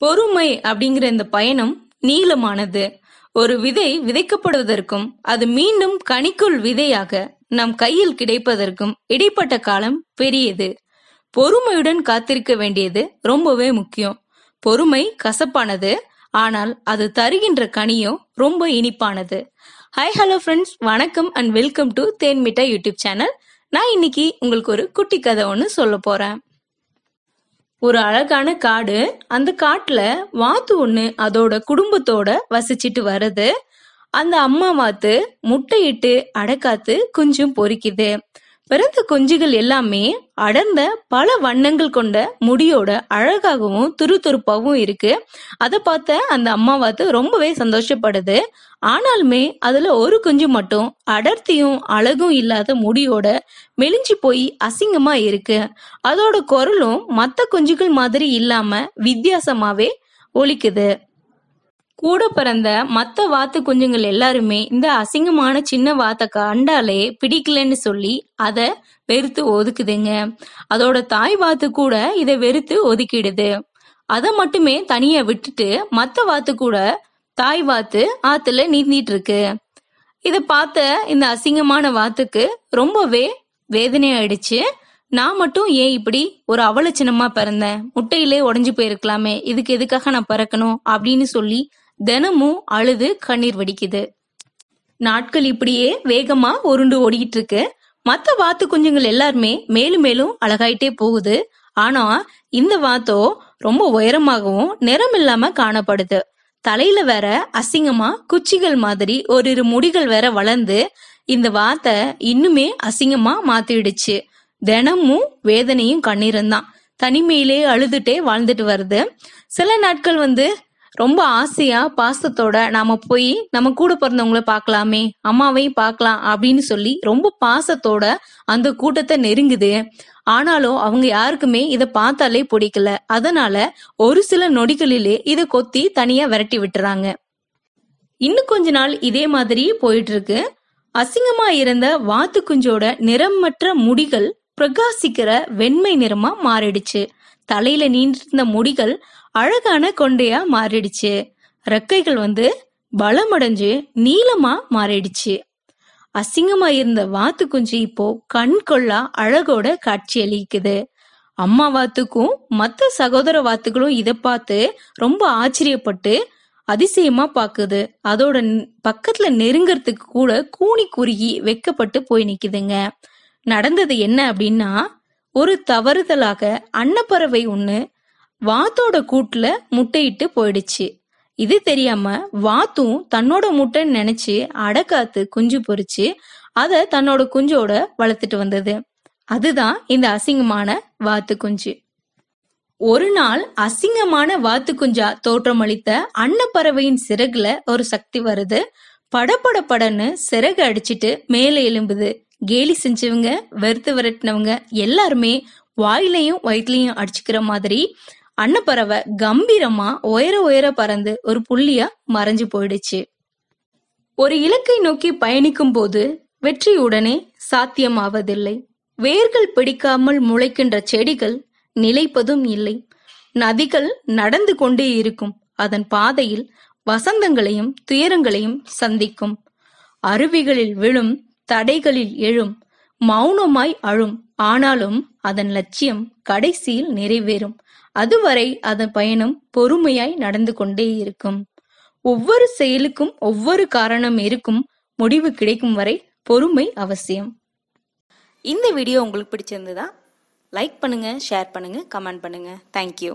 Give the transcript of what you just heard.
பொறுமை அப்படிங்கிற இந்த பயணம் நீளமானது. ஒரு விதை விதைக்கப்படுவதற்கும் அது மீண்டும் கனிக்குள் விதையாக நம் கையில் கிடைப்பதற்கும் இடைப்பட்ட காலம் பெரியது. பொறுமையுடன் காத்திருக்க வேண்டியது ரொம்பவே முக்கியம். பொறுமை கசப்பானது ஆனால் அது தருகின்ற கனியும் ரொம்ப இனிப்பானது. ஹாய் ஹலோ ஃப்ரெண்ட்ஸ் வணக்கம் and welcome to Thenmitta YouTube channel நான் இன்னைக்கு உங்களுக்கு ஒரு குட்டி கதை ஒன்று சொல்ல போறேன். ஒரு அழகான காடு. அந்த காட்டுல வாத்து ஒண்ணு அதோட குடும்பத்தோட வசிச்சிட்டு வருது அந்த அம்மா வாத்து முட்டையிட்டு அடைக்காத்து குஞ்சும் பொரிக்குது பிறந்த குஞ்சுகள் எல்லாமே அடர்ந்த பல வண்ணங்கள் கொண்ட முடியோட அழகாகவும் துருதுருப்பாகவும் இருக்கு. அதை பார்த்த அந்த அம்மா ரொம்பவே சந்தோஷப்படுது. ஆனாலுமே அதுல ஒரு குஞ்சு மட்டும் அடர்த்தியும் அழகும் இல்லாத முடியோட மெலிஞ்சு போய் அசிங்கமா இருக்கு. அதோட குரலும் மற்ற குஞ்சுகள் மாதிரி இல்லாம வித்தியாசமாவே ஒலிக்குது. கூட பிறந்த மத்த வாத்து குஞ்சுங்கள் எல்லாருமே இந்த அசிங்கமான சின்ன வாத்தை கண்டாலே பிடிக்கலன்னு சொல்லி அதை வெறுத்து ஒதுக்குதுங்க. அதோட தாய் வாத்து கூட இதை வெறுத்து ஒதுக்கிடுது. அதை மட்டுமே தனியா விட்டுட்டு மத்த வாத்து கூட தாய் வாத்து ஆத்துல நீந்திட்டு இருக்கு இதை பார்த்த இந்த அசிங்கமான வாத்துக்கு ரொம்பவே வேதனையாயிடுச்சு. நான் மட்டும் ஏன் இப்படி ஒரு அவலட்சணமா பிறந்தேன்? முட்டையிலே உடஞ்சு போயிருக்கலாமே. இதுக்கு எதுக்காக நான் பிறக்கணும்? அப்படின்னு சொல்லி தினமும் அழுது கண்ணீர் வடிக்குது. நாட்கள் இப்படியே வேகமா உருண்டு ஓடிக்கிட்டு இருக்கு மத்த வாத்து குஞ்சுங்கள் எல்லாருமே மேலும் மேலும் அழகாயிட்டே போகுது. ஆனா இந்த வாத்தோ ரொம்ப உயரமாகவும் நிறம் இல்லாம காணப்படுது. தலையில வேற அசிங்கமா குச்சிகள் மாதிரி ஒரு முடிகள் வேற வளர்ந்து இந்த வாத்தை இன்னுமே அசிங்கமா மாத்திடுச்சு. தினமும் வேதனையும் கண்ணீரும் தான் தனிமையிலே அழுதுட்டே வாழ்ந்துட்டு வருது. சில நாட்கள் வந்து ரொம்ப ஆசையா பாசத்தோட நாம போய் நம்ம கூட பிறந்தவங்கள பார்க்கலாமே அம்மாவையும் பார்க்கலாம் அப்படின்னு சொல்லி ரொம்ப பாசத்தோட அந்த கூட்டத்தை நெருங்குது. ஆனாலும் அவங்க யாருக்குமே இத பார்த்தாலே பிடிக்கல. அதனால ஒரு சில நொடிகளிலே இத கொத்தி தனியா விரட்டி விட்டுறாங்க. இன்னும் கொஞ்ச நாள் இதே மாதிரி போயிட்டு இருக்கு அசிங்கமா இருந்த வாத்து குஞ்சோட நிறமற்ற முடிகள் பிரகாசிக்கிற வெண்மை நிறமா மாறிடுச்சு. தலையில நீண்டிருந்த முடிகள் அழகான கொண்டையா மாறிடுச்சு. ரெக்கைகள் வந்து பலமடைஞ்சு நீளமா மாறிடுச்சு. அசிங்கமா இருந்த வாத்து குஞ்சு இப்போ கண் கொள்ளா அழகோட காட்சி அளிக்குது. அம்மா வாத்துக்கும் மத்த சகோதர வாத்துகளும் இத பார்த்து ரொம்ப ஆச்சரியப்பட்டு அதிசயமா பாக்குது. அதோட பக்கத்துல நெருங்கறதுக்கு கூட கூனி குறுகி வெக்கப்பட்டு போய் நிக்குதுங்க. நடந்தது என்ன அப்படின்னா ஒரு தவறுதலாக அன்னப்பறவை ஒண்ணு வாத்தோட கூட்டுல முட்டையிட்டு போயிடுச்சு. இது தெரியாம வாத்தும் தன்னோட முட்டைன்னு நினைச்சு அடக்காத்து குஞ்சு பொறிச்சு அத தன்னோட குஞ்சோட வளர்த்துட்டு வந்தது. அதுதான் இந்த அசிங்கமான வாத்து குஞ்சு. ஒரு நாள் அசிங்கமான வாத்து குஞ்சா தோற்றமளித்த அன்னப்பறவையின் சிறகுல ஒரு சக்தி வருது. படபட படன்னு சிறகு அடிச்சிட்டு மேலே எலும்புது கேலி செஞ்சவங்க வெறுத்து விரட்டினவங்க எல்லாருமே வாயிலையும் வயிற்றுலையும் அடிச்சுக்கிற மாதிரி அன்னப்பறவை கம்பீரமா உயர உயர பறந்து ஒரு புள்ளியா மறைஞ்சு போயிடுச்சு. ஒரு இலக்கை நோக்கி பயணிக்கும் போது வெற்றி உடனே சாத்தியமாவதில்லை. வேர்கள் பிடிக்காமல் முளைக்கின்ற செடிகள் நிலைப்பதும் இல்லை. நதிகள் நடந்து கொண்டே இருக்கும். அதன் பாதையில் வசந்தங்களையும் துயரங்களையும் சந்திக்கும். அருவிகளில் விழும் தடைகளில் எழும் மௌனமாய் அழும். ஆனாலும் அதன் லட்சியம் கடைசியில் நிறைவேறும். அதுவரை அதன் பயணம் பொறுமையாய் நடந்து கொண்டே இருக்கும். ஒவ்வொரு செயலுக்கும் ஒவ்வொரு காரணம் இருக்கும். முடிவு கிடைக்கும் வரை பொறுமை அவசியம். இந்த வீடியோ உங்களுக்கு பிடிச்சிருந்ததா? லைக் பண்ணுங்க ஷேர் பண்ணுங்க கமெண்ட் பண்ணுங்க. Thank you